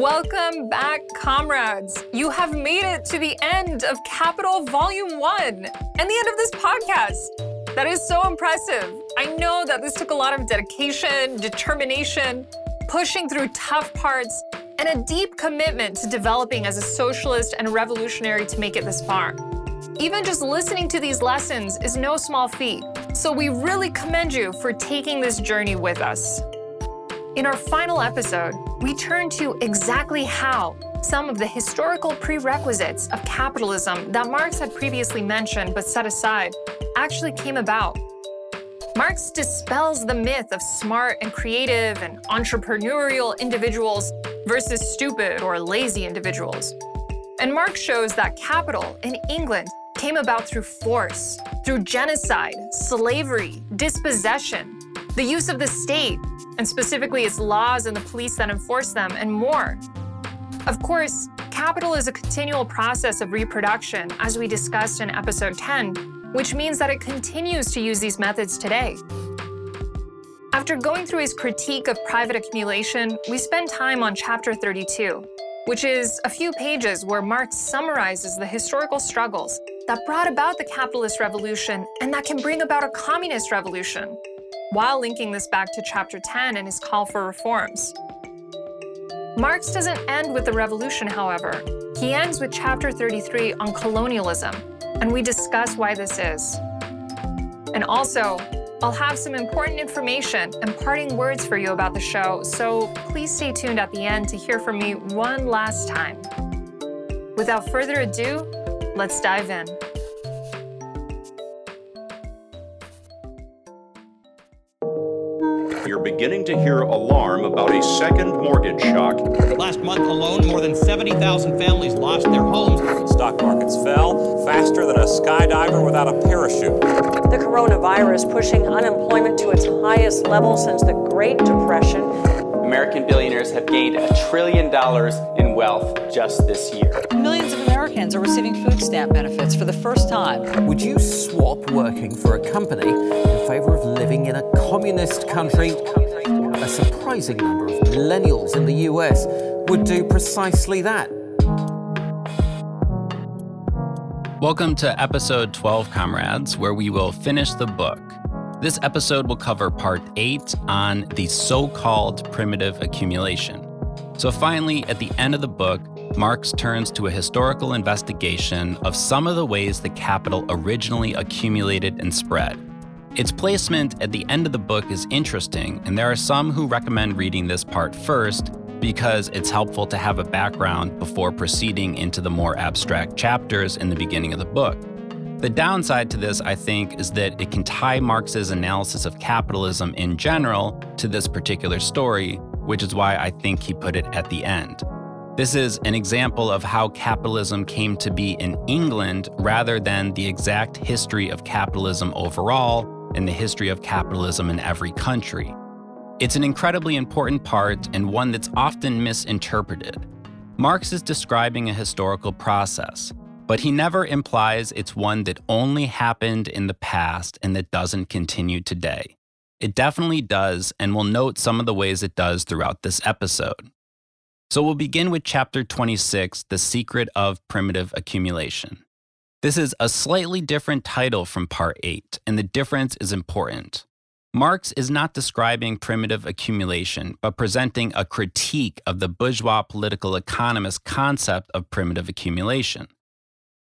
Welcome back, comrades. You have made it to the end of Capital Volume 1 and the end of this podcast. That is so impressive. I know that this took a lot of dedication, determination, pushing through tough parts, and a deep commitment to developing as a socialist and revolutionary to make it this far. Even just listening to these lessons is no small feat, so we really commend you for taking this journey with us. In our final episode, we turn to exactly how some of the historical prerequisites of capitalism that Marx had previously mentioned but set aside actually came about. Marx dispels the myth of smart and creative and entrepreneurial individuals versus stupid or lazy individuals. And Marx shows that capital in England came about through force, through genocide, slavery, dispossession, the use of the state, and specifically its laws and the police that enforce them, and more. Of course, capital is a continual process of reproduction, as we discussed in episode 10, which means that it continues to use these methods today. After going through his critique of private accumulation, we spend time on chapter 32, which is a few pages where Marx summarizes the historical struggles that brought about the capitalist revolution and that can bring about a communist revolution while linking this back to chapter 10 and his call for reforms. Marx doesn't end with the revolution, however. He ends with chapter 33 on colonialism, and we discuss why this is. And also, I'll have some important information and parting words for you about the show, so please stay tuned at the end to hear from me one last time. Without further ado, let's dive in. Beginning to hear alarm about a second mortgage shock. Last month alone, more than 70,000 families lost their homes. Stock markets fell faster than a skydiver without a parachute. The coronavirus pushing unemployment to its highest level since the Great Depression. American billionaires have gained a trillion dollars in wealth just this year. Millions of Americans are receiving food stamp benefits for the first time. Would you swap working for a company in favor of living in a communist country? Surprising number of millennials in the US would do precisely that. Welcome to episode 12, comrades, where we will finish the book. This episode will cover part 8 on the so called primitive accumulation. So, finally, at the end of the book, Marx turns to a historical investigation of some of the ways the capital originally accumulated and spread. Its placement at the end of the book is interesting, and there are some who recommend reading this part first because it's helpful to have a background before proceeding into the more abstract chapters in the beginning of the book. The downside to this, I think, is that it can tie Marx's analysis of capitalism in general to this particular story, which is why I think he put it at the end. This is an example of how capitalism came to be in England rather than the exact history of capitalism overall and the history of capitalism in every country. It's an incredibly important part and one that's often misinterpreted. Marx is describing a historical process, but he never implies it's one that only happened in the past and that doesn't continue today. It definitely does, and we'll note some of the ways it does throughout this episode. So we'll begin with chapter 26 The Secret of Primitive Accumulation. This is a slightly different title from part 8, and the difference is important. Marx is not describing primitive accumulation, but presenting a critique of the bourgeois political economist concept of primitive accumulation.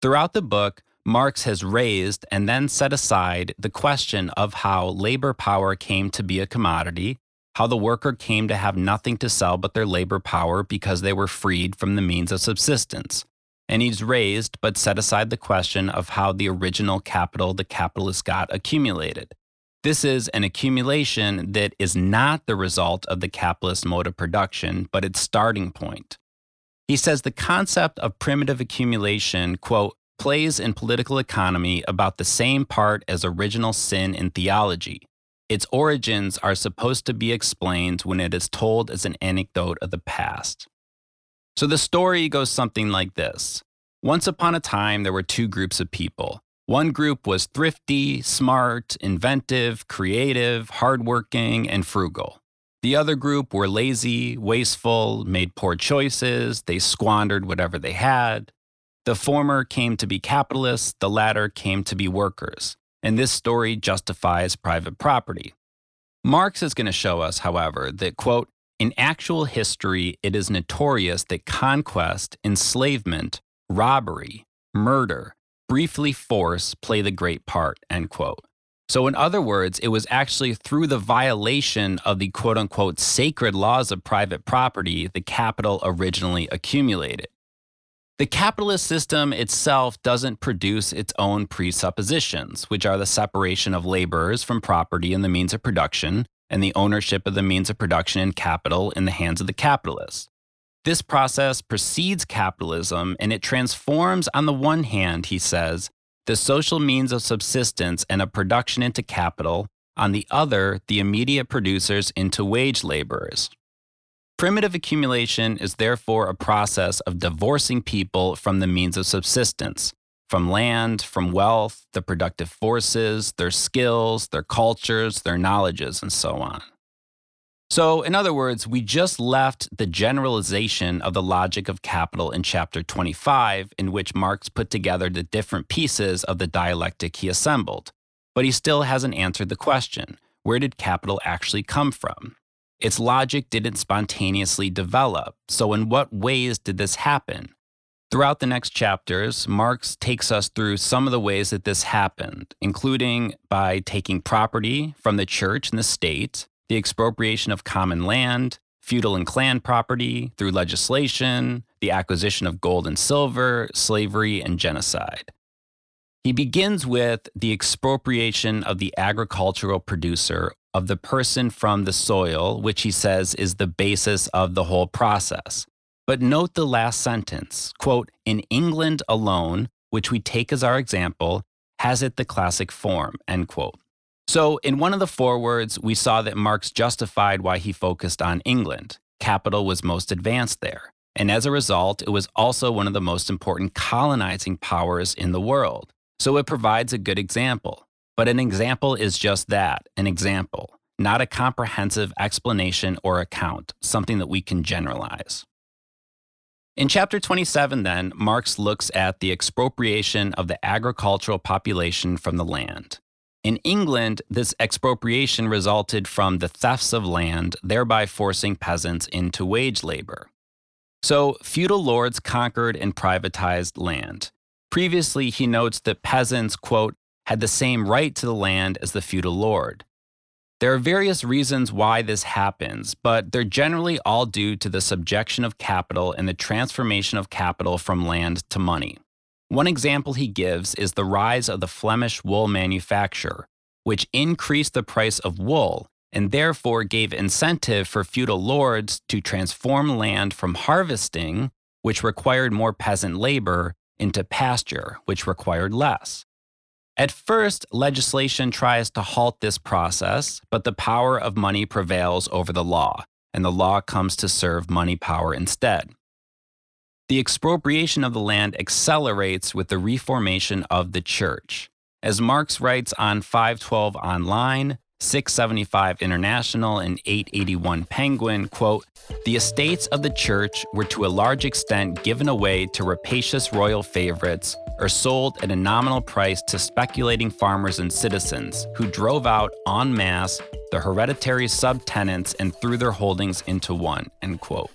Throughout the book, Marx has raised and then set aside the question of how labor power came to be a commodity, how the worker came to have nothing to sell but their labor power because they were freed from the means of subsistence. And he's raised but set aside the question of how the original capital the capitalist got accumulated. This is an accumulation that is not the result of the capitalist mode of production, but its starting point. He says the concept of primitive accumulation, quote, plays in political economy about the same part as original sin in theology. Its origins are supposed to be explained when it is told as an anecdote of the past. So the story goes something like this Once upon a time, there were two groups of people. One group was thrifty, smart, inventive, creative, hardworking, and frugal. The other group were lazy, wasteful, made poor choices, they squandered whatever they had. The former came to be capitalists, the latter came to be workers. And this story justifies private property. Marx is going to show us, however, that, quote, in actual history, it is notorious that conquest, enslavement, robbery, murder, briefly force play the great part, end quote. So, in other words, it was actually through the violation of the quote unquote sacred laws of private property the capital originally accumulated. The capitalist system itself doesn't produce its own presuppositions, which are the separation of laborers from property and the means of production, and the ownership of the means of production and capital in the hands of the capitalists. This process precedes capitalism and it transforms, on the one hand, he says, the social means of subsistence and of production into capital, on the other, the immediate producers into wage laborers. Primitive accumulation is therefore a process of divorcing people from the means of subsistence, from land, from wealth, the productive forces, their skills, their cultures, their knowledges, and so on. So, in other words, we just left the generalization of the logic of capital in chapter 25, in which Marx put together the different pieces of the dialectic he assembled. But he still hasn't answered the question where did capital actually come from? Its logic didn't spontaneously develop. So, in what ways did this happen? Throughout the next chapters, Marx takes us through some of the ways that this happened, including by taking property from the church and the state the expropriation of common land, feudal and clan property through legislation, the acquisition of gold and silver, slavery, and genocide. He begins with the expropriation of the agricultural producer of the person from the soil, which he says is the basis of the whole process. But note the last sentence quote, in England alone, which we take as our example, has it the classic form, end quote. So, in one of the forewords, we saw that Marx justified why he focused on England. Capital was most advanced there. And as a result, it was also one of the most important colonizing powers in the world. So, it provides a good example. But an example is just that an example, not a comprehensive explanation or account, something that we can generalize. In chapter 27, then, Marx looks at the expropriation of the agricultural population from the land. In England, this expropriation resulted from the thefts of land, thereby forcing peasants into wage labor. So, feudal lords conquered and privatized land. Previously, he notes that peasants, quote, had the same right to the land as the feudal lord. There are various reasons why this happens, but they're generally all due to the subjection of capital and the transformation of capital from land to money. One example he gives is the rise of the Flemish wool manufacture, which increased the price of wool and therefore gave incentive for feudal lords to transform land from harvesting, which required more peasant labor, into pasture, which required less. At first, legislation tries to halt this process, but the power of money prevails over the law, and the law comes to serve money power instead. The expropriation of the land accelerates with the reformation of the church. As Marx writes on 512 Online, 675 International, and 881 Penguin, quote, the estates of the church were to a large extent given away to rapacious royal favorites or sold at a nominal price to speculating farmers and citizens who drove out en masse the hereditary subtenants and threw their holdings into one, end quote.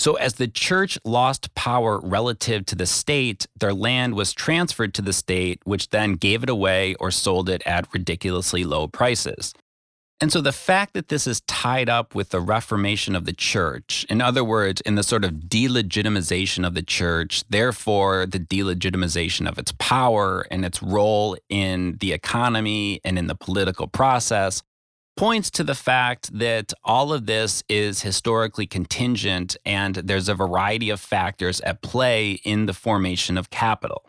So, as the church lost power relative to the state, their land was transferred to the state, which then gave it away or sold it at ridiculously low prices. And so the fact that this is tied up with the reformation of the church, in other words, in the sort of delegitimization of the church, therefore the delegitimization of its power and its role in the economy and in the political process, points to the fact that all of this is historically contingent and there's a variety of factors at play in the formation of capital.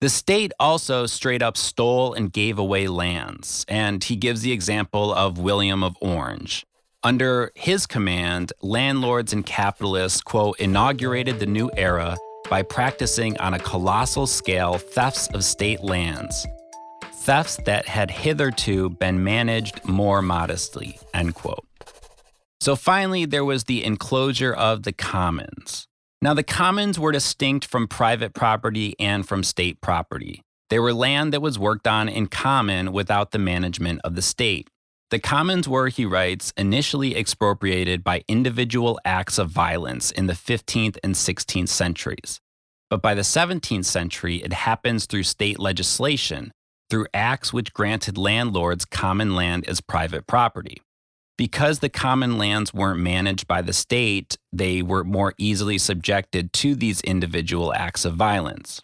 The state also straight up stole and gave away lands, and he gives the example of William of Orange. Under his command, landlords and capitalists, quote, inaugurated the new era by practicing on a colossal scale thefts of state lands, thefts that had hitherto been managed more modestly, end quote. So finally, there was the enclosure of the commons. Now, the commons were distinct from private property and from state property. They were land that was worked on in common without the management of the state. The commons were, he writes, initially expropriated by individual acts of violence in the 15th and 16th centuries. But by the 17th century, it happens through state legislation, through acts which granted landlords common land as private property. Because the common lands weren't managed by the state, they were more easily subjected to these individual acts of violence.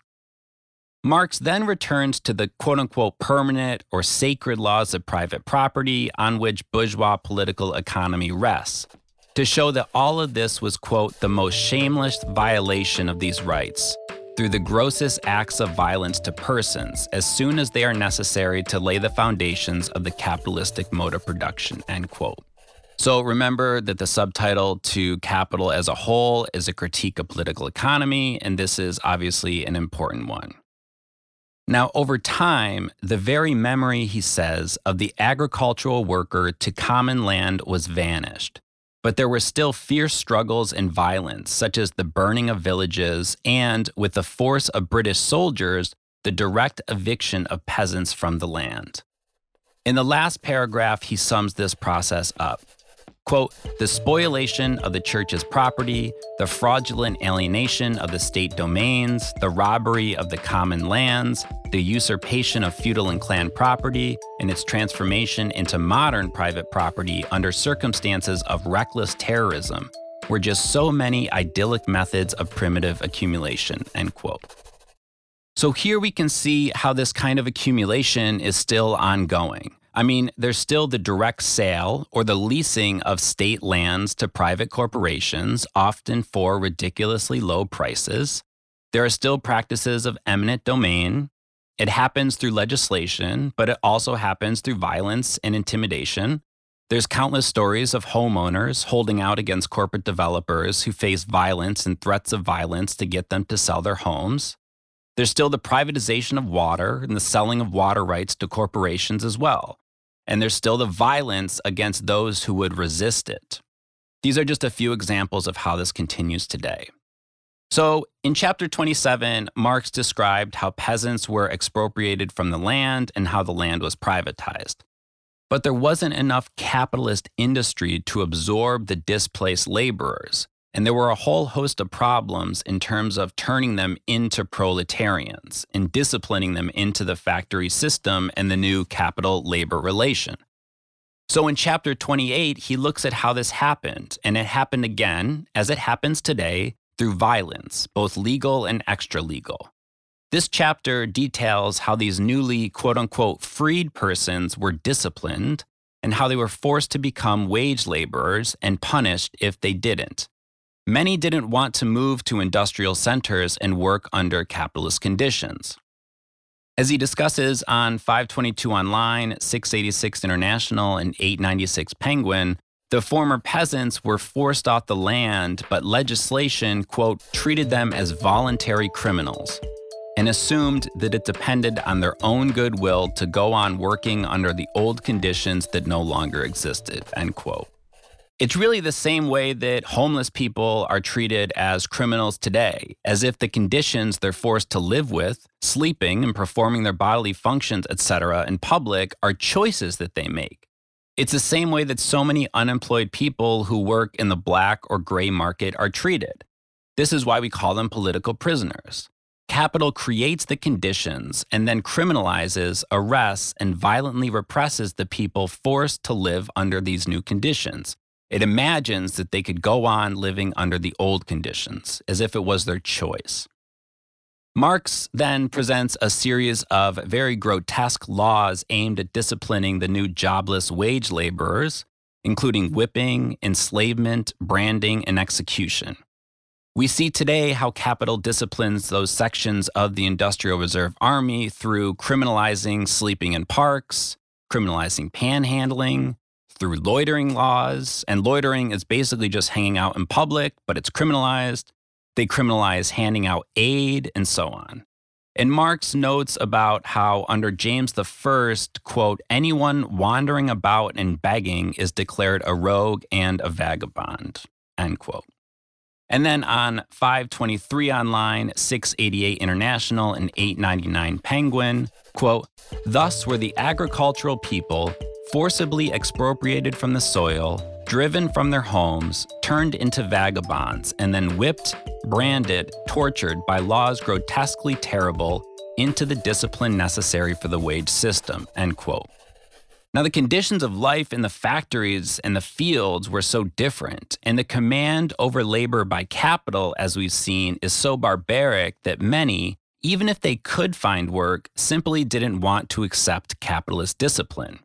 Marx then returns to the quote unquote permanent or sacred laws of private property on which bourgeois political economy rests, to show that all of this was, quote, the most shameless violation of these rights through the grossest acts of violence to persons as soon as they are necessary to lay the foundations of the capitalistic mode of production, end quote. So remember that the subtitle to Capital as a whole is a critique of political economy, and this is obviously an important one. Now, over time, the very memory, he says, of the agricultural worker to common land was vanished. But there were still fierce struggles and violence, such as the burning of villages and, with the force of British soldiers, the direct eviction of peasants from the land. In the last paragraph, he sums this process up. Quote, the spoliation of the church's property, the fraudulent alienation of the state domains, the robbery of the common lands, the usurpation of feudal and clan property, and its transformation into modern private property under circumstances of reckless terrorism were just so many idyllic methods of primitive accumulation, end quote. So here we can see how this kind of accumulation is still ongoing. I mean, there's still the direct sale or the leasing of state lands to private corporations, often for ridiculously low prices. There are still practices of eminent domain. It happens through legislation, but it also happens through violence and intimidation. There's countless stories of homeowners holding out against corporate developers who face violence and threats of violence to get them to sell their homes. There's still the privatization of water and the selling of water rights to corporations as well and there's still the violence against those who would resist it. These are just a few examples of how this continues today. So, in chapter 27, Marx described how peasants were expropriated from the land and how the land was privatized. But there wasn't enough capitalist industry to absorb the displaced laborers, and there were a whole host of problems in terms of turning them into proletarians and disciplining them into the factory system and the new capital labor relation. So in chapter 28, he looks at how this happened, and it happened again, as it happens today, through violence, both legal and extra legal. This chapter details how these newly quote unquote freed persons were disciplined and how they were forced to become wage laborers and punished if they didn't. Many didn't want to move to industrial centers and work under capitalist conditions. As he discusses on 522 Online, 686 International, and 896 Penguin, the former peasants were forced off the land, but legislation, quote, treated them as voluntary criminals and assumed that it depended on their own goodwill to go on working under the old conditions that no longer existed, end quote. It's really the same way that homeless people are treated as criminals today, as if the conditions they're forced to live with, sleeping and performing their bodily functions, etc., in public are choices that they make. It's the same way that so many unemployed people who work in the black or gray market are treated. This is why we call them political prisoners. Capital creates the conditions and then criminalizes, arrests, and violently represses the people forced to live under these new conditions it imagines that they could go on living under the old conditions, as if it was their choice. Marx then presents a series of very grotesque laws aimed at disciplining the new jobless wage laborers, including mm-hmm. whipping, enslavement, branding, and execution. We see today how capital disciplines those sections of the Industrial Reserve Army through criminalizing sleeping in parks, criminalizing panhandling, through loitering laws, and loitering is basically just hanging out in public, but it's criminalized. They criminalize handing out aid and so on. And Marx notes about how under James I, quote, anyone wandering about and begging is declared a rogue and a vagabond, end quote. And then on 523 online, 688 international, and 899 penguin, quote, thus were the agricultural people forcibly expropriated from the soil, driven from their homes, turned into vagabonds, and then whipped, branded, tortured by laws grotesquely terrible into the discipline necessary for the wage system, end quote. Now, the conditions of life in the factories and the fields were so different, and the command over labor by capital, as we've seen, is so barbaric that many, even if they could find work, simply didn't want to accept capitalist discipline.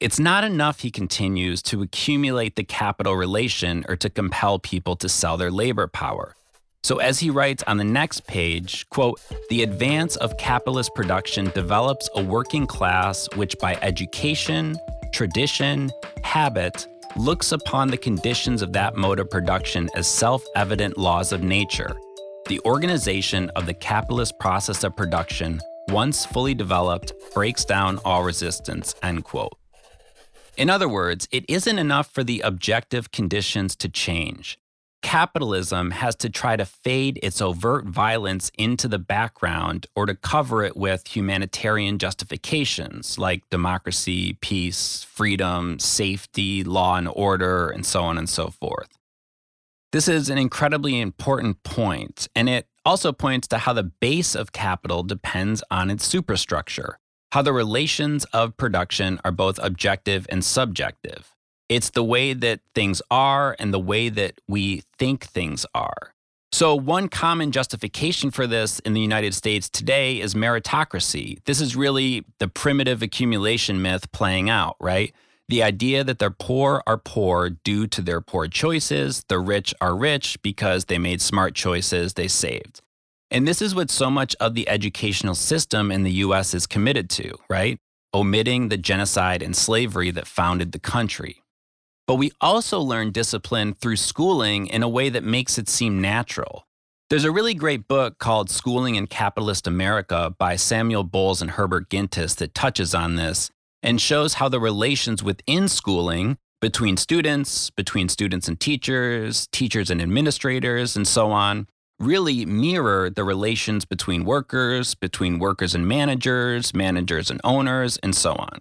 It's not enough, he continues, to accumulate the capital relation or to compel people to sell their labor power. So, as he writes on the next page, quote, the advance of capitalist production develops a working class which, by education, tradition, habit, looks upon the conditions of that mode of production as self evident laws of nature. The organization of the capitalist process of production, once fully developed, breaks down all resistance, end quote. In other words, it isn't enough for the objective conditions to change capitalism has to try to fade its overt violence into the background or to cover it with humanitarian justifications like democracy, peace, freedom, safety, law and order, and so on and so forth. This is an incredibly important point, and it also points to how the base of capital depends on its superstructure, how the relations of production are both objective and subjective. It's the way that things are and the way that we think things are. So, one common justification for this in the United States today is meritocracy. This is really the primitive accumulation myth playing out, right? The idea that the poor are poor due to their poor choices, the rich are rich because they made smart choices, they saved. And this is what so much of the educational system in the US is committed to, right? Omitting the genocide and slavery that founded the country. But we also learn discipline through schooling in a way that makes it seem natural. There's a really great book called Schooling in Capitalist America by Samuel Bowles and Herbert Gintis that touches on this and shows how the relations within schooling between students, between students and teachers, teachers and administrators, and so on, really mirror the relations between workers, between workers and managers, managers and owners, and so on.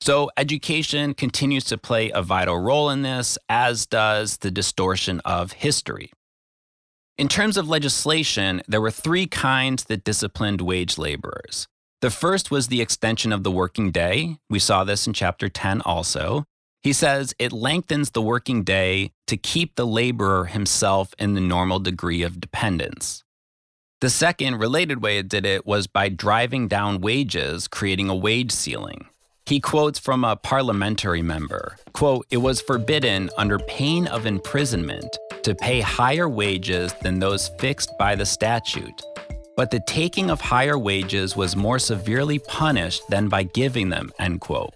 So, education continues to play a vital role in this, as does the distortion of history. In terms of legislation, there were three kinds that disciplined wage laborers. The first was the extension of the working day. We saw this in chapter 10 also. He says it lengthens the working day to keep the laborer himself in the normal degree of dependence. The second related way it did it was by driving down wages, creating a wage ceiling. He quotes from a parliamentary member, quote, "It was forbidden under pain of imprisonment to pay higher wages than those fixed by the statute. But the taking of higher wages was more severely punished than by giving them." End quote.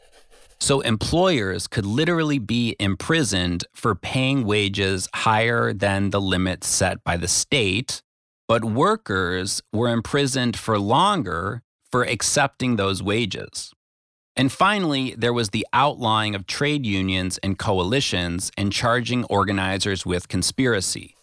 So employers could literally be imprisoned for paying wages higher than the limits set by the state, but workers were imprisoned for longer for accepting those wages. And finally, there was the outlawing of trade unions and coalitions and charging organizers with conspiracy.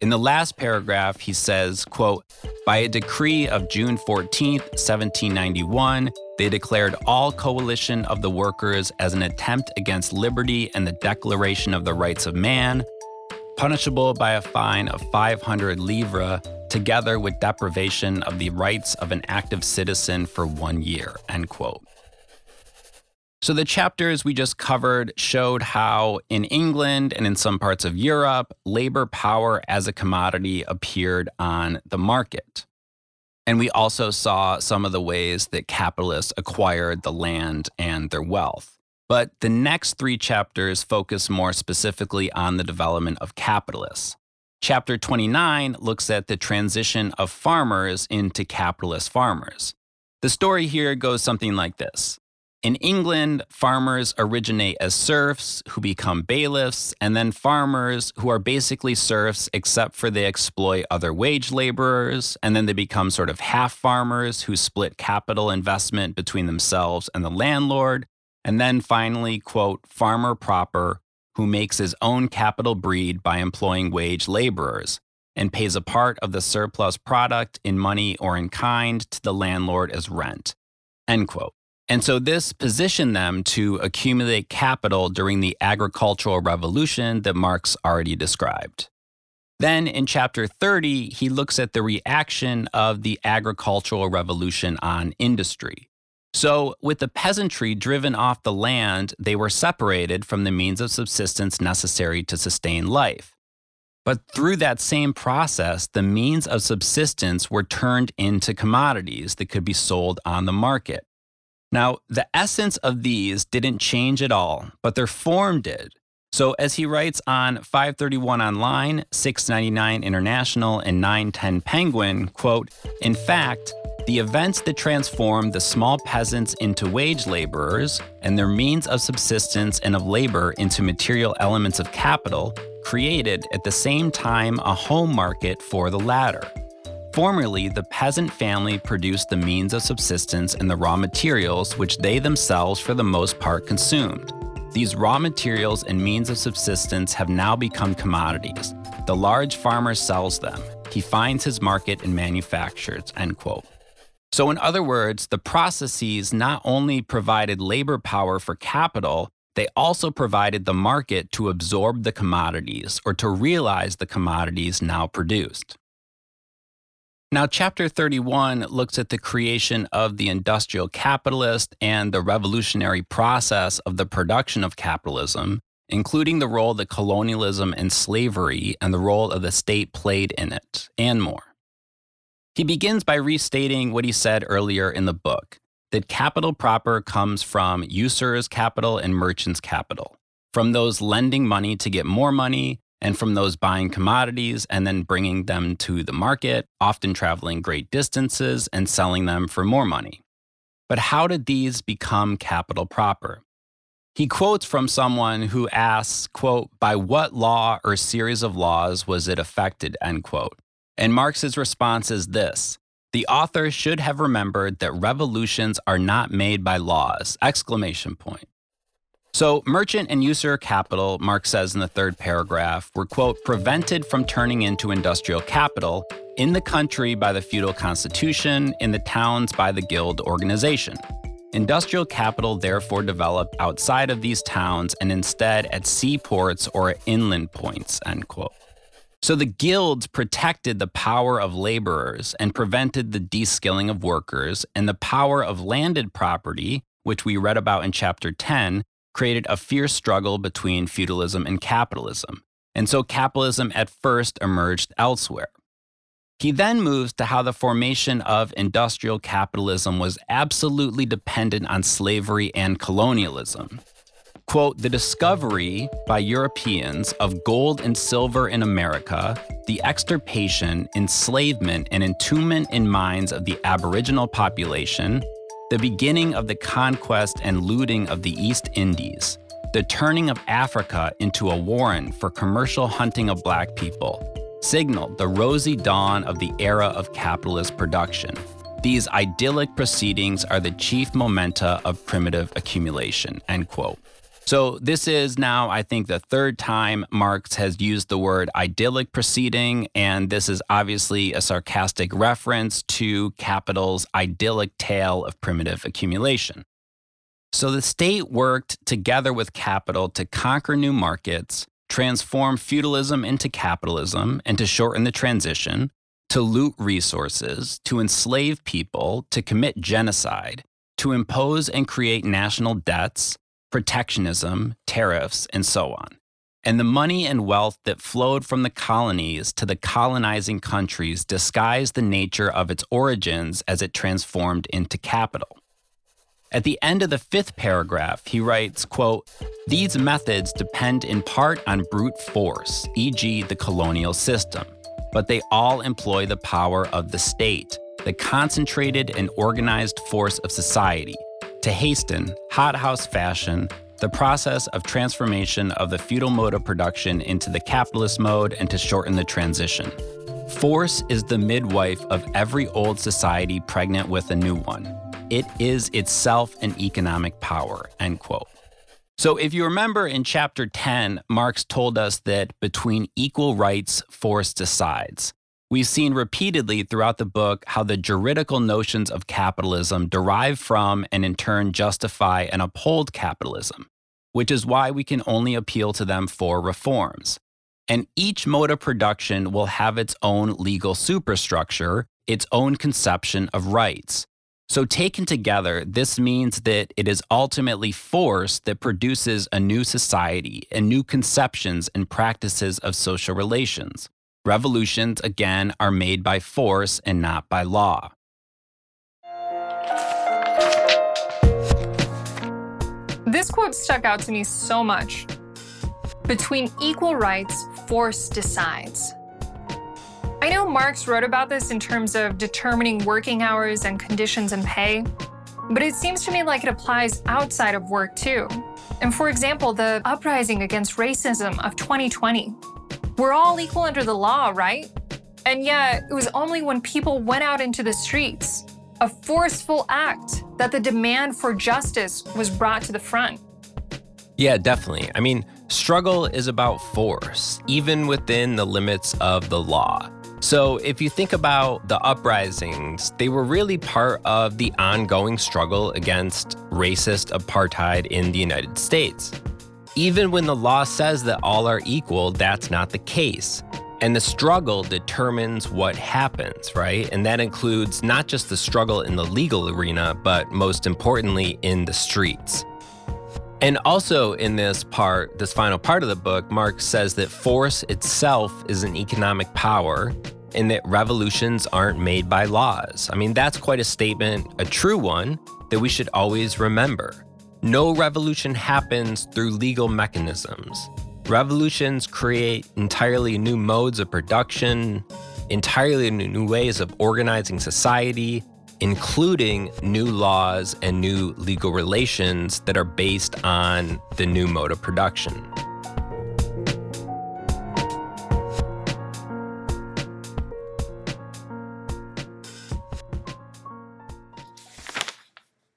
In the last paragraph, he says, quote, by a decree of June 14, 1791, they declared all coalition of the workers as an attempt against liberty and the Declaration of the Rights of Man, punishable by a fine of 500 livres, together with deprivation of the rights of an active citizen for one year, end quote. So, the chapters we just covered showed how in England and in some parts of Europe, labor power as a commodity appeared on the market. And we also saw some of the ways that capitalists acquired the land and their wealth. But the next three chapters focus more specifically on the development of capitalists. Chapter 29 looks at the transition of farmers into capitalist farmers. The story here goes something like this In England, farmers originate as serfs who become bailiffs, and then farmers who are basically serfs except for they exploit other wage laborers, and then they become sort of half farmers who split capital investment between themselves and the landlord, and then finally, quote, farmer proper who makes his own capital breed by employing wage laborers and pays a part of the surplus product in money or in kind to the landlord as rent, end quote. And so this positioned them to accumulate capital during the agricultural revolution that Marx already described. Then in chapter 30, he looks at the reaction of the agricultural revolution on industry. So, with the peasantry driven off the land, they were separated from the means of subsistence necessary to sustain life. But through that same process, the means of subsistence were turned into commodities that could be sold on the market. Now, the essence of these didn't change at all, but their form did. So, as he writes on 531 Online, 699 International, and 910 Penguin, quote, in fact, the events that transformed the small peasants into wage laborers and their means of subsistence and of labor into material elements of capital created at the same time a home market for the latter. Formerly, the peasant family produced the means of subsistence and the raw materials which they themselves, for the most part, consumed. These raw materials and means of subsistence have now become commodities. The large farmer sells them. He finds his market and manufactures. End quote. So, in other words, the processes not only provided labor power for capital, they also provided the market to absorb the commodities or to realize the commodities now produced. Now, chapter 31 looks at the creation of the industrial capitalist and the revolutionary process of the production of capitalism, including the role that colonialism and slavery and the role of the state played in it, and more. He begins by restating what he said earlier in the book that capital proper comes from usurers' capital and merchants' capital, from those lending money to get more money and from those buying commodities and then bringing them to the market, often traveling great distances and selling them for more money. But how did these become capital proper? He quotes from someone who asks, quote, by what law or series of laws was it affected, end quote. And Marx's response is this the author should have remembered that revolutions are not made by laws, exclamation point. So, merchant and usurer capital, Marx says in the third paragraph, were, quote, prevented from turning into industrial capital in the country by the feudal constitution, in the towns by the guild organization. Industrial capital therefore developed outside of these towns and instead at seaports or at inland points, end quote. So the guilds protected the power of laborers and prevented the deskilling of workers, and the power of landed property, which we read about in chapter 10, created a fierce struggle between feudalism and capitalism. And so capitalism at first emerged elsewhere. He then moves to how the formation of industrial capitalism was absolutely dependent on slavery and colonialism. Quote, the discovery by Europeans of gold and silver in America, the extirpation, enslavement, and entombment in mines of the Aboriginal population, the beginning of the conquest and looting of the East Indies, the turning of Africa into a warren for commercial hunting of black people, signaled the rosy dawn of the era of capitalist production. These idyllic proceedings are the chief momenta of primitive accumulation, end quote. So, this is now, I think, the third time Marx has used the word idyllic proceeding, and this is obviously a sarcastic reference to capital's idyllic tale of primitive accumulation. So, the state worked together with capital to conquer new markets, transform feudalism into capitalism, and to shorten the transition, to loot resources, to enslave people, to commit genocide, to impose and create national debts protectionism, tariffs, and so on. And the money and wealth that flowed from the colonies to the colonizing countries disguised the nature of its origins as it transformed into capital. At the end of the fifth paragraph, he writes, quote, These methods depend in part on brute force, e.g., the colonial system, but they all employ the power of the state, the concentrated and organized force of society, to hasten, hothouse fashion, the process of transformation of the feudal mode of production into the capitalist mode and to shorten the transition. Force is the midwife of every old society pregnant with a new one. It is itself an economic power, end quote. So, if you remember in chapter 10, Marx told us that between equal rights, force decides. We've seen repeatedly throughout the book how the juridical notions of capitalism derive from and in turn justify and uphold capitalism, which is why we can only appeal to them for reforms. And each mode of production will have its own legal superstructure, its own conception of rights. So, taken together, this means that it is ultimately force that produces a new society and new conceptions and practices of social relations. Revolutions, again, are made by force and not by law. This quote stuck out to me so much. Between equal rights, force decides. I know Marx wrote about this in terms of determining working hours and conditions and pay, but it seems to me like it applies outside of work too. And for example, the uprising against racism of 2020. We're all equal under the law, right? And yet, it was only when people went out into the streets, a forceful act, that the demand for justice was brought to the front. Yeah, definitely. I mean, struggle is about force, even within the limits of the law. So, if you think about the uprisings, they were really part of the ongoing struggle against racist apartheid in the United States. Even when the law says that all are equal, that's not the case. And the struggle determines what happens, right? And that includes not just the struggle in the legal arena, but most importantly, in the streets. And also in this part, this final part of the book, Marx says that force itself is an economic power and that revolutions aren't made by laws. I mean, that's quite a statement, a true one, that we should always remember. No revolution happens through legal mechanisms. Revolutions create entirely new modes of production, entirely new ways of organizing society, including new laws and new legal relations that are based on the new mode of production.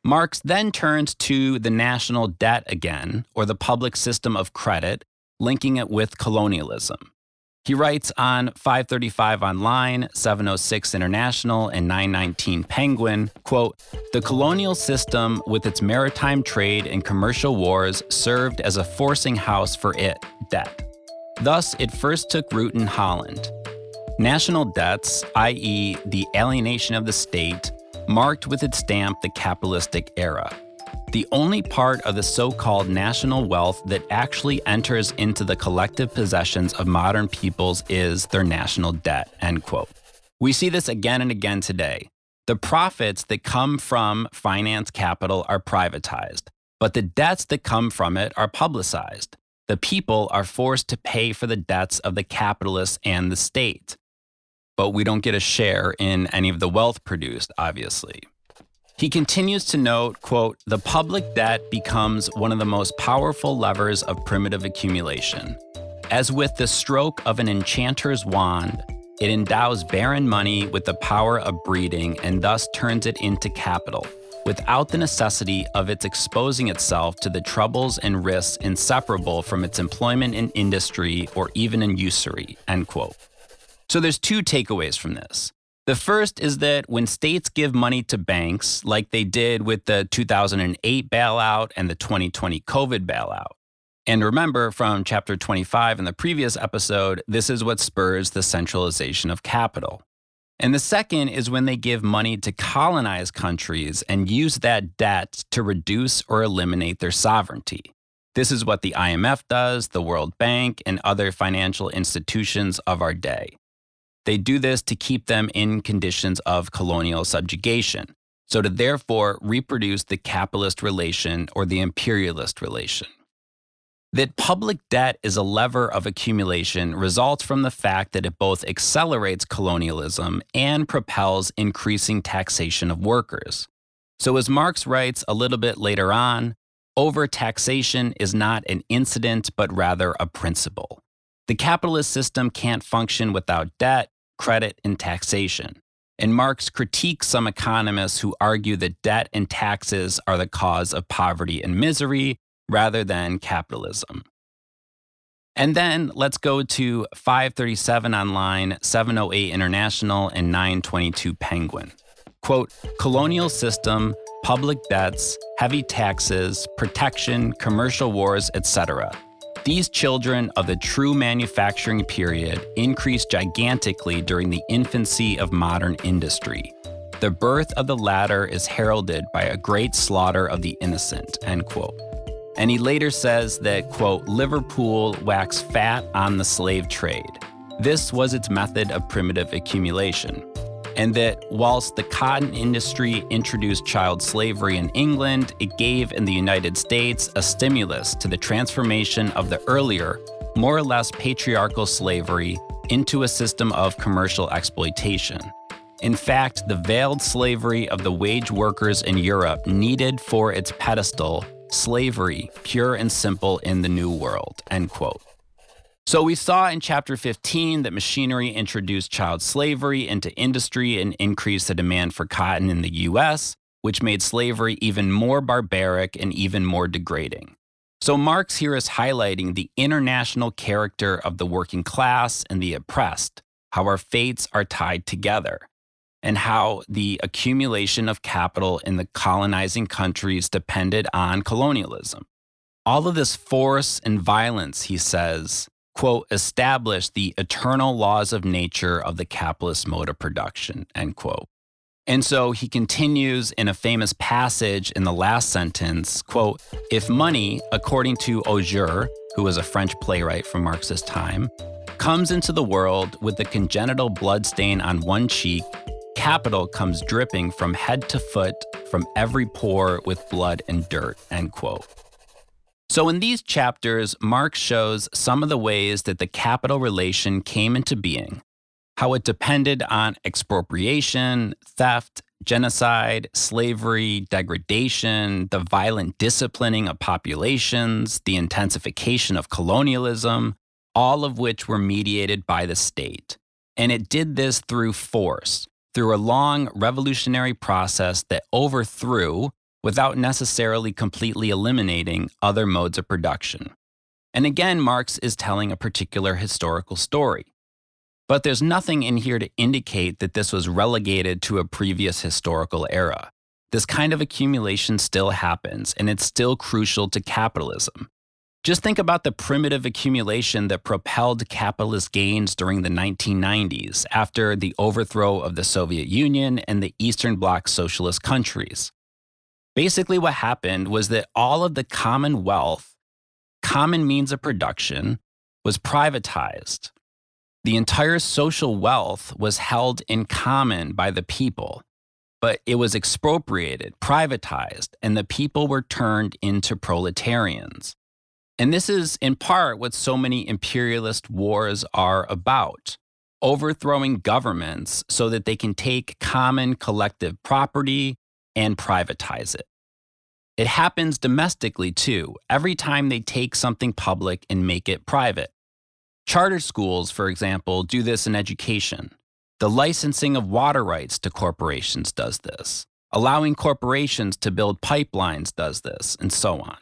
Marx then turns to the national debt again, or the public system of credit, linking it with colonialism. He writes on 535 Online, 706 International, and 919 Penguin, quote, The colonial system with its maritime trade and commercial wars served as a forcing house for it, debt. Thus, it first took root in Holland. National debts, i.e., the alienation of the state, marked with its stamp the capitalistic era. The only part of the so called national wealth that actually enters into the collective possessions of modern peoples is their national debt. End quote. We see this again and again today. The profits that come from finance capital are privatized, but the debts that come from it are publicized. The people are forced to pay for the debts of the capitalists and the state but we don't get a share in any of the wealth produced, obviously. He continues to note, quote, the public debt becomes one of the most powerful levers of primitive accumulation. As with the stroke of an enchanter's wand, it endows barren money with the power of breeding and thus turns it into capital, without the necessity of its exposing itself to the troubles and risks inseparable from its employment in industry or even in usury, end quote. So there's two takeaways from this. The first is that when states give money to banks, like they did with the 2008 bailout and the 2020 COVID bailout, and remember from chapter 25 in the previous episode, this is what spurs the centralization of capital. And the second is when they give money to colonize countries and use that debt to reduce or eliminate their sovereignty. This is what the IMF does, the World Bank, and other financial institutions of our day. They do this to keep them in conditions of colonial subjugation, so to therefore reproduce the capitalist relation or the imperialist relation. That public debt is a lever of accumulation results from the fact that it both accelerates colonialism and propels increasing taxation of workers. So, as Marx writes a little bit later on, overtaxation is not an incident, but rather a principle. The capitalist system can't function without debt, credit, and taxation. And Marx critiques some economists who argue that debt and taxes are the cause of poverty and misery rather than capitalism. And then let's go to 537 online, 708 international, and 922 penguin. Quote Colonial system, public debts, heavy taxes, protection, commercial wars, etc. These children of the true manufacturing period increased gigantically during the infancy of modern industry. The birth of the latter is heralded by a great slaughter of the innocent, end quote. And he later says that, quote, Liverpool waxed fat on the slave trade. This was its method of primitive accumulation. And that whilst the cotton industry introduced child slavery in England, it gave in the United States a stimulus to the transformation of the earlier, more or less patriarchal slavery into a system of commercial exploitation. In fact, the veiled slavery of the wage workers in Europe needed for its pedestal slavery, pure and simple in the New World, end quote. So we saw in chapter 15 that machinery introduced child slavery into industry and increased the demand for cotton in the US, which made slavery even more barbaric and even more degrading. So Marx here is highlighting the international character of the working class and the oppressed, how our fates are tied together and how the accumulation of capital in the colonizing countries depended on colonialism. All of this force and violence, he says, quote, established the eternal laws of nature of the capitalist mode of production, end quote. And so he continues in a famous passage in the last sentence, quote, if money, according to Augier, who was a French playwright from Marx's time, comes into the world with the congenital blood stain on one cheek capital comes dripping from head to foot from every pore with blood and dirt, end quote. So, in these chapters, Marx shows some of the ways that the capital relation came into being, how it depended on expropriation, theft, genocide, slavery, degradation, the violent disciplining of populations, the intensification of colonialism, all of which were mediated by the state. And it did this through force, through a long revolutionary process that overthrew, without necessarily completely eliminating, other modes of production. And again, Marx is telling a particular historical story. But there's nothing in here to indicate that this was relegated to a previous historical era. This kind of accumulation still happens, and it's still crucial to capitalism. Just think about the primitive accumulation that propelled capitalist gains during the 1990s after the overthrow of the Soviet Union and the Eastern Bloc socialist countries. Basically, what happened was that all of the common wealth, common means of production, was privatized. The entire social wealth was held in common by the people, but it was expropriated, privatized, and the people were turned into proletarians. And this is in part what so many imperialist wars are about overthrowing governments so that they can take common collective property and privatize it. It happens domestically too, every time they take something public and make it private. Charter schools, for example, do this in education. The licensing of water rights to corporations does this. Allowing corporations to build pipelines does this, and so on.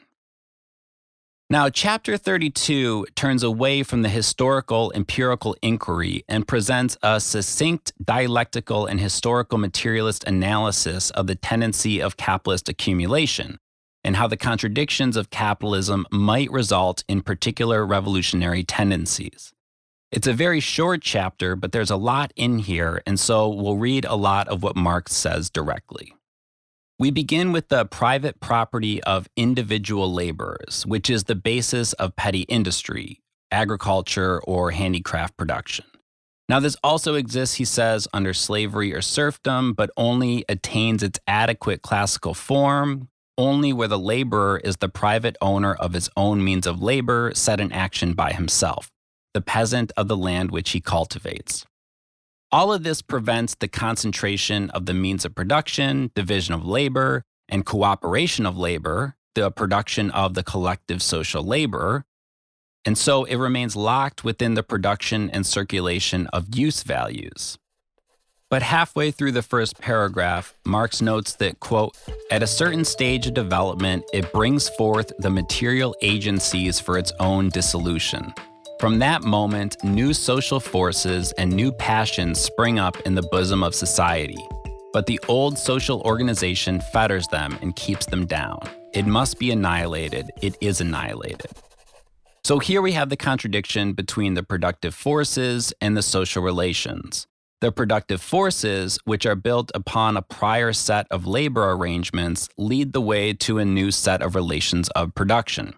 Now, chapter 32 turns away from the historical empirical inquiry and presents a succinct dialectical and historical materialist analysis of the tendency of capitalist accumulation and how the contradictions of capitalism might result in particular revolutionary tendencies. It's a very short chapter, but there's a lot in here, and so we'll read a lot of what Marx says directly. We begin with the private property of individual laborers, which is the basis of petty industry, agriculture, or handicraft production. Now, this also exists, he says, under slavery or serfdom, but only attains its adequate classical form only where the laborer is the private owner of his own means of labor set in action by himself, the peasant of the land which he cultivates. All of this prevents the concentration of the means of production, division of labor, and cooperation of labor, the production of the collective social labor. And so it remains locked within the production and circulation of use values. But halfway through the first paragraph, Marx notes that, quote, at a certain stage of development, it brings forth the material agencies for its own dissolution. From that moment, new social forces and new passions spring up in the bosom of society. But the old social organization fetters them and keeps them down. It must be annihilated. It is annihilated. So here we have the contradiction between the productive forces and the social relations. The productive forces, which are built upon a prior set of labor arrangements, lead the way to a new set of relations of production.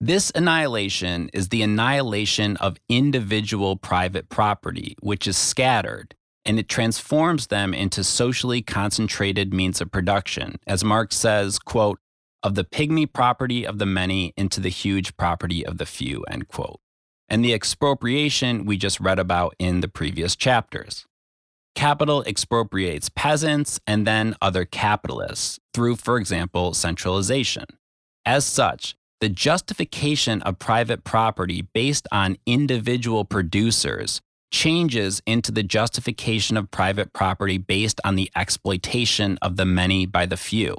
This annihilation is the annihilation of individual private property, which is scattered, and it transforms them into socially concentrated means of production. As Marx says, quote, of the pygmy property of the many into the huge property of the few, end quote and the expropriation we just read about in the previous chapters. Capital expropriates peasants and then other capitalists through, for example, centralization. As such, the justification of private property based on individual producers changes into the justification of private property based on the exploitation of the many by the few.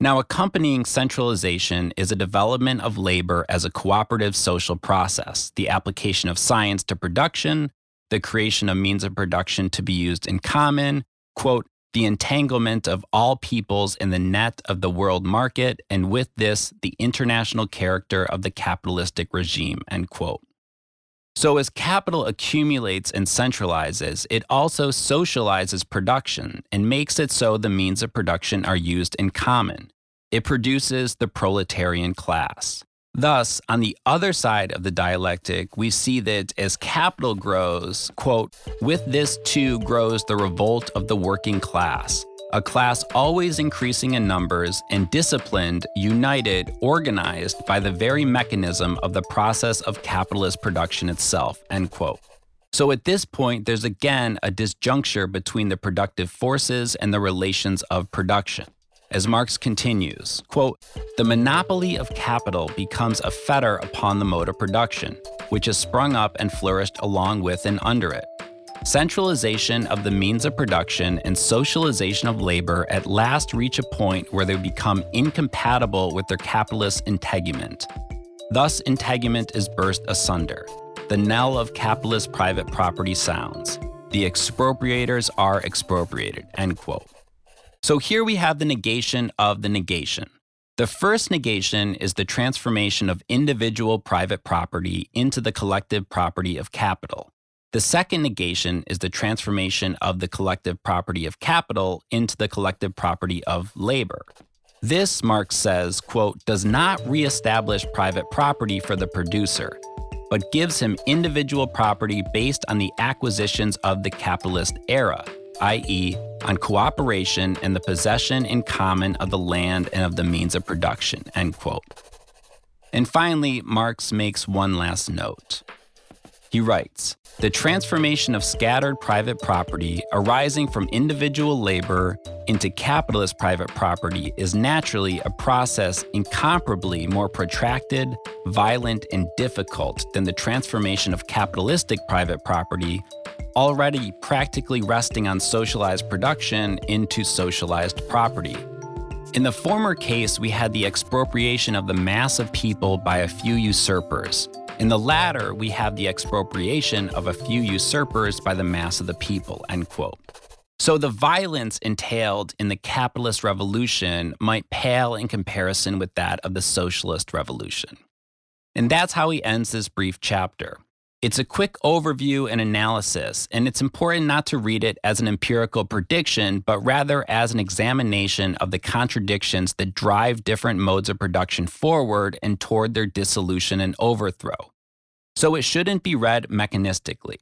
Now, accompanying centralization is a development of labor as a cooperative social process, the application of science to production, the creation of means of production to be used in common, quote, the entanglement of all peoples in the net of the world market, and with this, the international character of the capitalistic regime, end quote. So, as capital accumulates and centralizes, it also socializes production and makes it so the means of production are used in common. It produces the proletarian class. Thus, on the other side of the dialectic, we see that as capital grows, quote, with this too grows the revolt of the working class, a class always increasing in numbers and disciplined, united, organized by the very mechanism of the process of capitalist production itself, end quote. So at this point, there's again a disjuncture between the productive forces and the relations of production. As Marx continues, quote, the monopoly of capital becomes a fetter upon the mode of production, which has sprung up and flourished along with and under it. Centralization of the means of production and socialization of labor at last reach a point where they become incompatible with their capitalist integument. Thus, integument is burst asunder. The knell of capitalist private property sounds. The expropriators are expropriated. End quote. So here we have the negation of the negation. The first negation is the transformation of individual private property into the collective property of capital. The second negation is the transformation of the collective property of capital into the collective property of labor. This, Marx says, quote, does not reestablish private property for the producer, but gives him individual property based on the acquisitions of the capitalist era, i.e., on cooperation and the possession in common of the land and of the means of production. End quote. And finally, Marx makes one last note. He writes The transformation of scattered private property arising from individual labor into capitalist private property is naturally a process incomparably more protracted, violent, and difficult than the transformation of capitalistic private property already practically resting on socialized production into socialized property. In the former case, we had the expropriation of the mass of people by a few usurpers. In the latter, we have the expropriation of a few usurpers by the mass of the people. End quote. So the violence entailed in the capitalist revolution might pale in comparison with that of the socialist revolution. And that's how he ends this brief chapter. It's a quick overview and analysis, and it's important not to read it as an empirical prediction, but rather as an examination of the contradictions that drive different modes of production forward and toward their dissolution and overthrow. So it shouldn't be read mechanistically.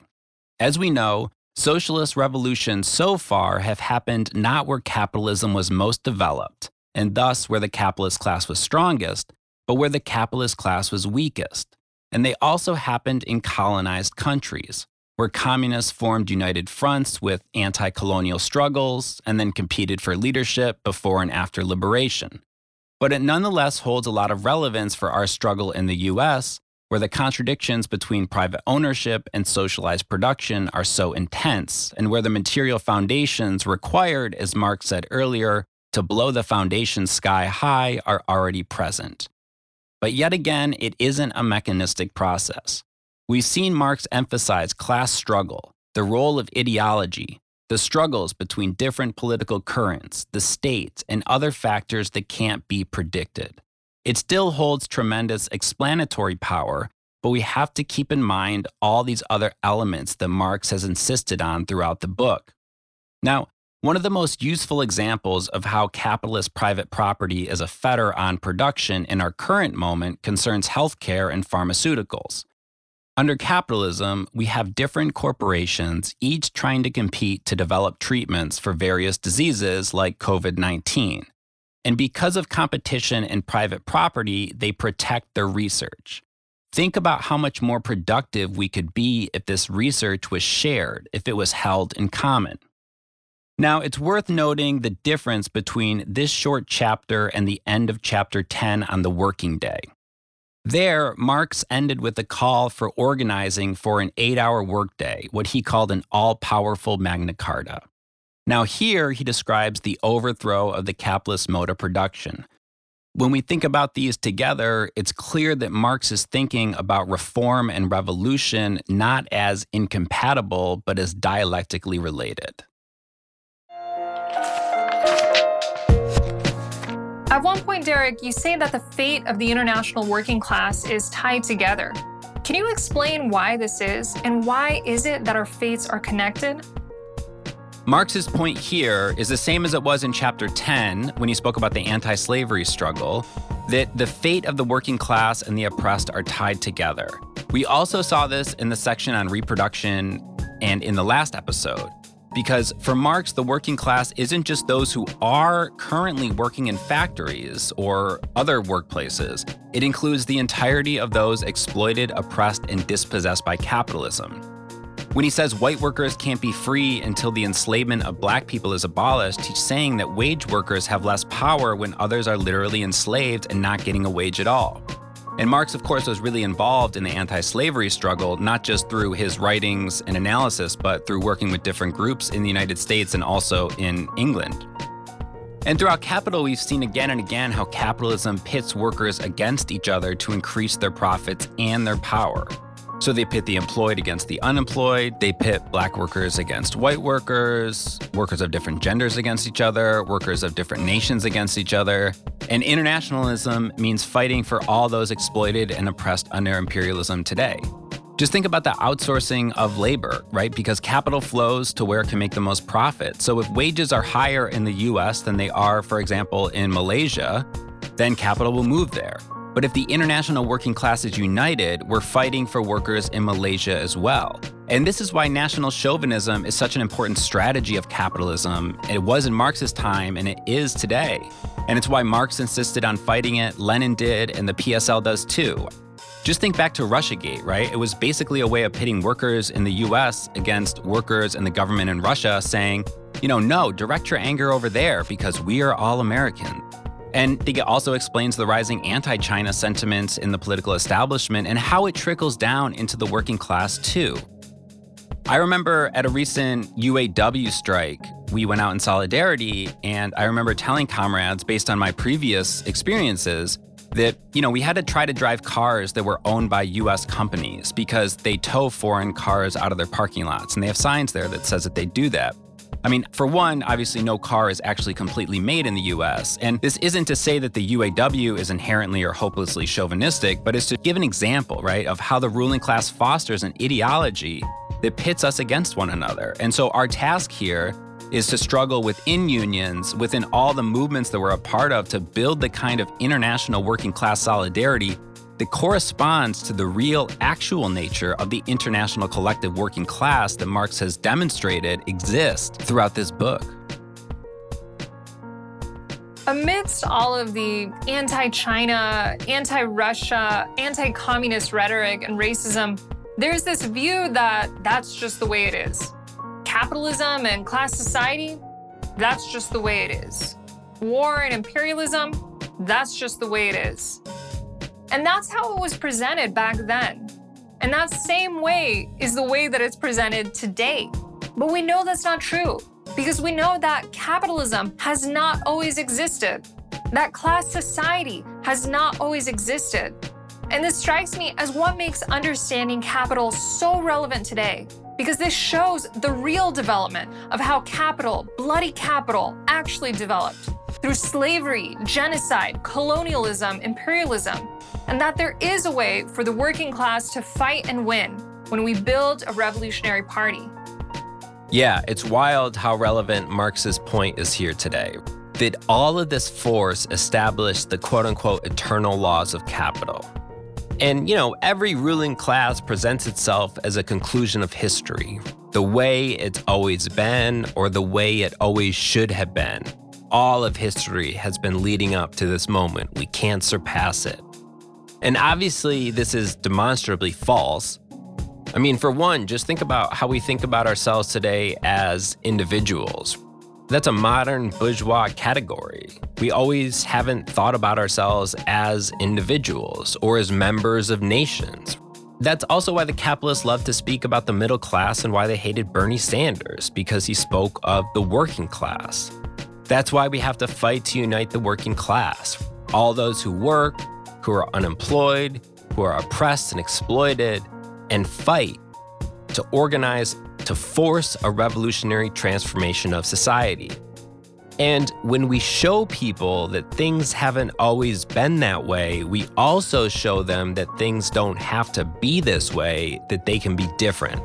As we know, socialist revolutions so far have happened not where capitalism was most developed, and thus where the capitalist class was strongest, but where the capitalist class was weakest and they also happened in colonized countries, where communists formed united fronts with anti colonial struggles and then competed for leadership before and after liberation. But it nonetheless holds a lot of relevance for our struggle in the US, where the contradictions between private ownership and socialized production are so intense, and where the material foundations required, as Marx said earlier, to blow the foundation sky high are already present. But yet again, it isn't a mechanistic process. We've seen Marx emphasize class struggle, the role of ideology, the struggles between different political currents, the state, and other factors that can't be predicted. It still holds tremendous explanatory power, but we have to keep in mind all these other elements that Marx has insisted on throughout the book. Now, one of the most useful examples of how capitalist private property is a fetter on production in our current moment concerns healthcare and pharmaceuticals. Under capitalism, we have different corporations, each trying to compete to develop treatments for various diseases like COVID 19. And because of competition and private property, they protect their research. Think about how much more productive we could be if this research was shared, if it was held in common. Now, it's worth noting the difference between this short chapter and the end of chapter 10 on the working day. There, Marx ended with a call for organizing for an eight hour workday, what he called an all powerful Magna Carta. Now, here he describes the overthrow of the capitalist mode of production. When we think about these together, it's clear that Marx is thinking about reform and revolution not as incompatible, but as dialectically related. At one point, Derek, you say that the fate of the international working class is tied together. Can you explain why this is, and why is it that our fates are connected? Marx's point here is the same as it was in chapter 10 when he spoke about the anti slavery struggle that the fate of the working class and the oppressed are tied together. We also saw this in the section on reproduction and in the last episode. Because for Marx, the working class isn't just those who are currently working in factories or other workplaces, it includes the entirety of those exploited, oppressed, and dispossessed by capitalism. When he says white workers can't be free until the enslavement of black people is abolished, he's saying that wage workers have less power when others are literally enslaved and not getting a wage at all. And Marx, of course, was really involved in the anti slavery struggle, not just through his writings and analysis, but through working with different groups in the United States and also in England. And throughout Capital, we've seen again and again how capitalism pits workers against each other to increase their profits and their power. So they pit the employed against the unemployed. They pit black workers against white workers, workers of different genders against each other, workers of different nations against each other. And internationalism means fighting for all those exploited and oppressed under imperialism today. Just think about the outsourcing of labor, right? Because capital flows to where it can make the most profit. So if wages are higher in the US than they are, for example, in Malaysia, then capital will move there. But if the international working class is united, we're fighting for workers in Malaysia as well. And this is why national chauvinism is such an important strategy of capitalism. It was in Marx's time and it is today. And it's why Marx insisted on fighting it, Lenin did, and the PSL does too. Just think back to Russiagate, right? It was basically a way of pitting workers in the US against workers and the government in Russia saying, you know, no, direct your anger over there because we are all American. And think it also explains the rising anti China sentiments in the political establishment and how it trickles down into the working class, too. I remember at a recent UAW strike, we went out in solidarity, and I remember telling comrades, based on my previous experiences, that you know we had to try to drive cars that were owned by US companies because they tow foreign cars out of their parking lots and they have signs there that says that they do that. I mean, for one, obviously, no car is actually completely made in the US. And this isn't to say that the UAW is inherently or hopelessly chauvinistic, but it's to give an example, right, of how the ruling class fosters an ideology that pits us against one another. And so our task here is to struggle within unions, within all the movements that we're a part of, to build the kind of international working class solidarity that corresponds to the real, actual nature of the international collective working class that Marx has demonstrated exists throughout this book. Amidst all of the anti China, anti Russia, anti communist rhetoric and racism, There's this view that that's just the way it is. Capitalism and class society, that's just the way it is. War and imperialism, that's just the way it is. And that's how it was presented back then. And that same way is the way that it's presented today. But we know that's not true because we know that capitalism has not always existed, that class society has not always existed. And this strikes me as what makes understanding capital so relevant today, because this shows the real development of how capital, bloody capital, actually developed through slavery, genocide, colonialism, imperialism, and that there is a way for the working class to fight and win when we build a revolutionary party. Yeah, it's wild how relevant Marx's point is here today. That all of this force established the quote unquote eternal laws of capital. And, you know, every ruling class presents itself as a conclusion of history, the way it's always been or the way it always should have been. All of history has been leading up to this moment. We can't surpass it. And obviously, this is demonstrably false. I mean, for one, just think about how we think about ourselves today as individuals. That's a modern bourgeois category. We always haven't thought about ourselves as individuals or as members of nations. That's also why the capitalists love to speak about the middle class and why they hated Bernie Sanders, because he spoke of the working class. That's why we have to fight to unite the working class. All those who work, who are unemployed, who are oppressed and exploited, and fight to organize to force a revolutionary transformation of society. And when we show people that things haven't always been that way, we also show them that things don't have to be this way, that they can be different.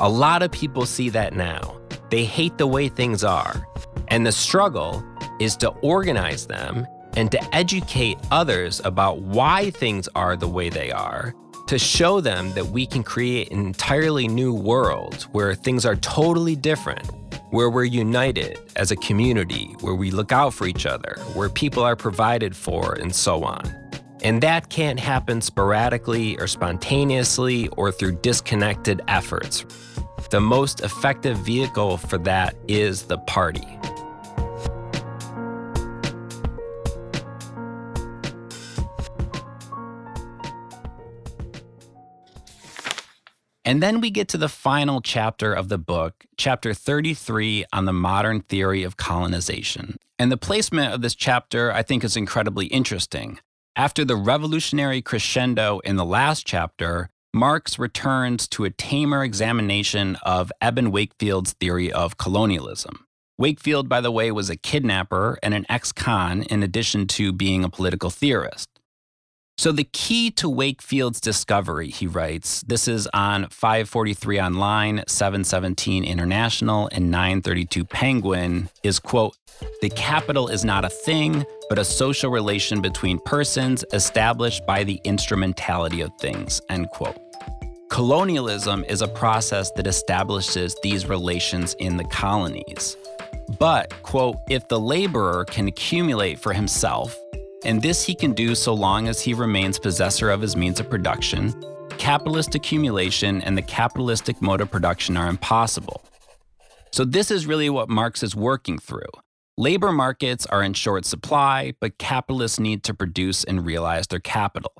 A lot of people see that now. They hate the way things are. And the struggle is to organize them and to educate others about why things are the way they are to show them that we can create an entirely new world where things are totally different, where we're united as a community, where we look out for each other, where people are provided for, and so on. And that can't happen sporadically or spontaneously or through disconnected efforts. The most effective vehicle for that is the party. And then we get to the final chapter of the book, chapter 33 on the modern theory of colonization. And the placement of this chapter, I think, is incredibly interesting. After the revolutionary crescendo in the last chapter, Marx returns to a tamer examination of Eben Wakefield's theory of colonialism. Wakefield, by the way, was a kidnapper and an ex con in addition to being a political theorist. So, the key to Wakefield's discovery, he writes, this is on 543 Online, 717 International, and 932 Penguin, is quote, the capital is not a thing, but a social relation between persons established by the instrumentality of things, end quote. Colonialism is a process that establishes these relations in the colonies. But, quote, if the laborer can accumulate for himself, and this he can do so long as he remains possessor of his means of production. Capitalist accumulation and the capitalistic mode of production are impossible. So, this is really what Marx is working through. Labor markets are in short supply, but capitalists need to produce and realize their capital.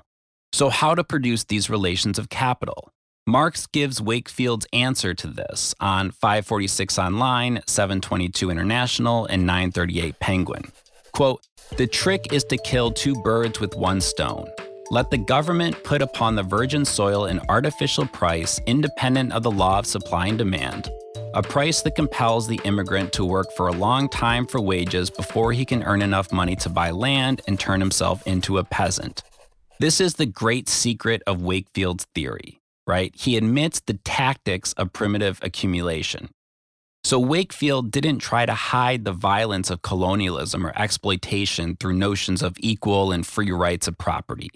So, how to produce these relations of capital? Marx gives Wakefield's answer to this on 546 Online, 722 International, and 938 Penguin. Quote, the trick is to kill two birds with one stone. Let the government put upon the virgin soil an artificial price independent of the law of supply and demand, a price that compels the immigrant to work for a long time for wages before he can earn enough money to buy land and turn himself into a peasant. This is the great secret of Wakefield's theory, right? He admits the tactics of primitive accumulation. So Wakefield didn't try to hide the violence of colonialism or exploitation through notions of equal and free rights of property.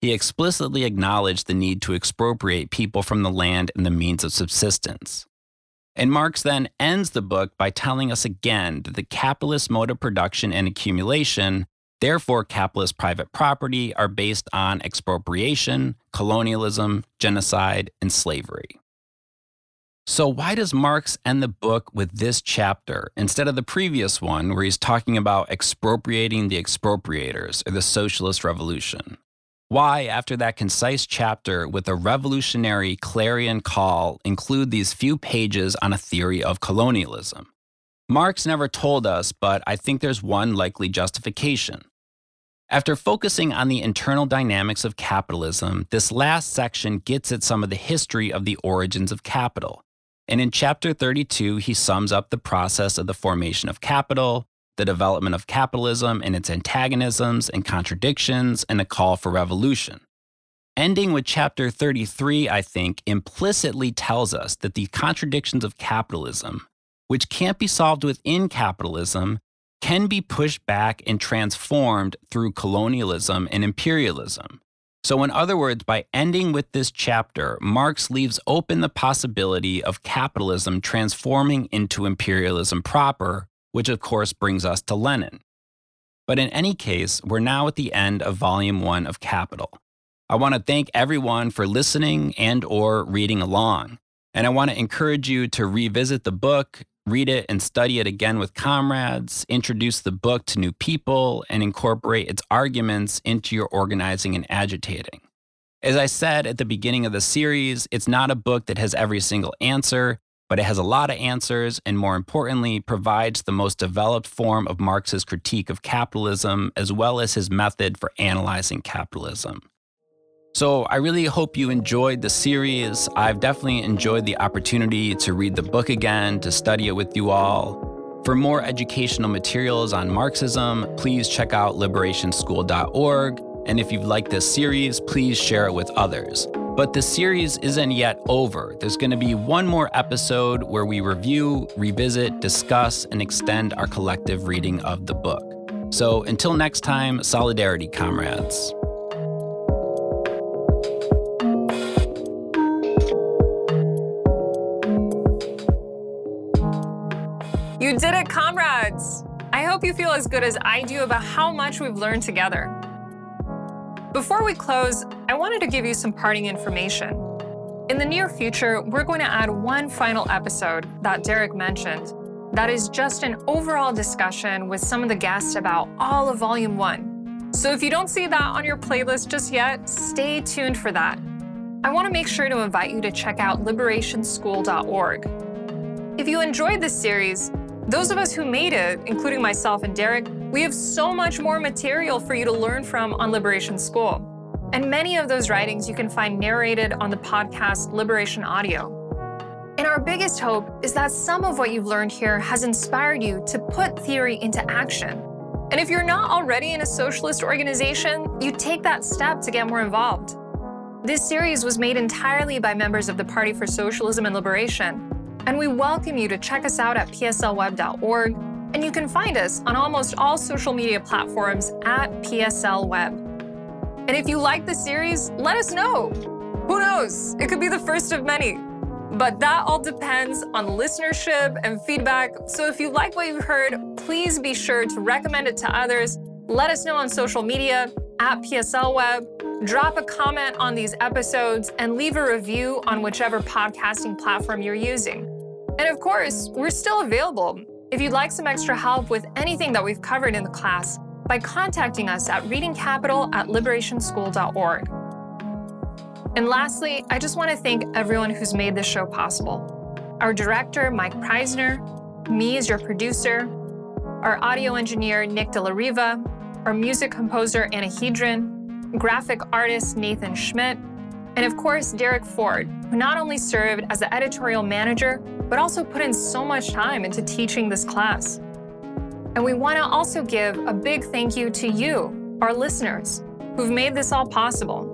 He explicitly acknowledged the need to expropriate people from the land and the means of subsistence. And Marx then ends the book by telling us again that the capitalist mode of production and accumulation Therefore, capitalist private property are based on expropriation, colonialism, genocide, and slavery. So, why does Marx end the book with this chapter instead of the previous one where he's talking about expropriating the expropriators or the socialist revolution? Why, after that concise chapter with a revolutionary clarion call, include these few pages on a theory of colonialism? Marx never told us, but I think there's one likely justification. After focusing on the internal dynamics of capitalism, this last section gets at some of the history of the origins of capital. And in chapter 32, he sums up the process of the formation of capital, the development of capitalism and its antagonisms and contradictions, and a call for revolution. Ending with chapter 33, I think, implicitly tells us that the contradictions of capitalism, which can't be solved within capitalism, can be pushed back and transformed through colonialism and imperialism. So, in other words, by ending with this chapter, Marx leaves open the possibility of capitalism transforming into imperialism proper, which of course brings us to Lenin. But in any case, we're now at the end of volume 1 of Capital. I want to thank everyone for listening and or reading along. And I want to encourage you to revisit the book, read it and study it again with comrades, introduce the book to new people, and incorporate its arguments into your organizing and agitating. As I said at the beginning of the series, it's not a book that has every single answer, but it has a lot of answers and, more importantly, provides the most developed form of Marx's critique of capitalism as well as his method for analyzing capitalism. So I really hope you enjoyed the series. I've definitely enjoyed the opportunity to read the book again, to study it with you all. For more educational materials on Marxism, please check out liberationschool.org. And if you've liked this series, please share it with others. But the series isn't yet over. There's going to be one more episode where we review, revisit, discuss, and extend our collective reading of the book. So until next time, solidarity, comrades. Did it, comrades! I hope you feel as good as I do about how much we've learned together. Before we close, I wanted to give you some parting information. In the near future, we're going to add one final episode that Derek mentioned. That is just an overall discussion with some of the guests about all of Volume 1. So if you don't see that on your playlist just yet, stay tuned for that. I want to make sure to invite you to check out liberationschool.org. If you enjoyed this series, those of us who made it, including myself and Derek, we have so much more material for you to learn from on Liberation School. And many of those writings you can find narrated on the podcast Liberation Audio. And our biggest hope is that some of what you've learned here has inspired you to put theory into action. And if you're not already in a socialist organization, you take that step to get more involved. This series was made entirely by members of the Party for Socialism and Liberation, and we welcome you to check us out at pslweb.org, and you can find us on almost all social media platforms at pslweb. And if you like the series, let us know. Who knows? It could be the first of many. But that all depends on listenership and feedback. So if you like what you've heard, please be sure to recommend it to others. Let us know on social media at PSLWeb. Drop a comment on these episodes and leave a review on whichever podcasting platform you're using. And of course, we're still available if you'd like some extra help with anything that we've covered in the class by contacting us at readingcapital at liberationschool.org. And lastly, I just want to thank everyone who's made this show possible. Our director, Mike Preisner, me as your producer, our audio engineer, Nick De La Riva, our music composer, Anna Hedren, graphic artist, Nathan Schmidt, and of course, Derek Ford, who not only served as the editorial manager, but also put in so much time into teaching this class. And we want to also give a big thank you to you, our listeners, who've made this all possible.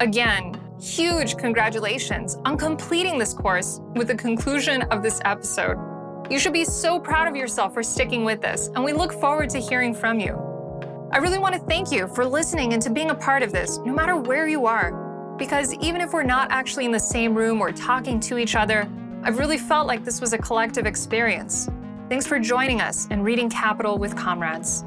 Again, huge congratulations on completing this course with the conclusion of this episode. You should be so proud of yourself for sticking with this, and we look forward to hearing from you. I really want to thank you for listening and to being a part of this, no matter where you are. Because even if we're not actually in the same room or talking to each other, I've really felt like this was a collective experience. Thanks for joining us and Reading Capital with Comrades.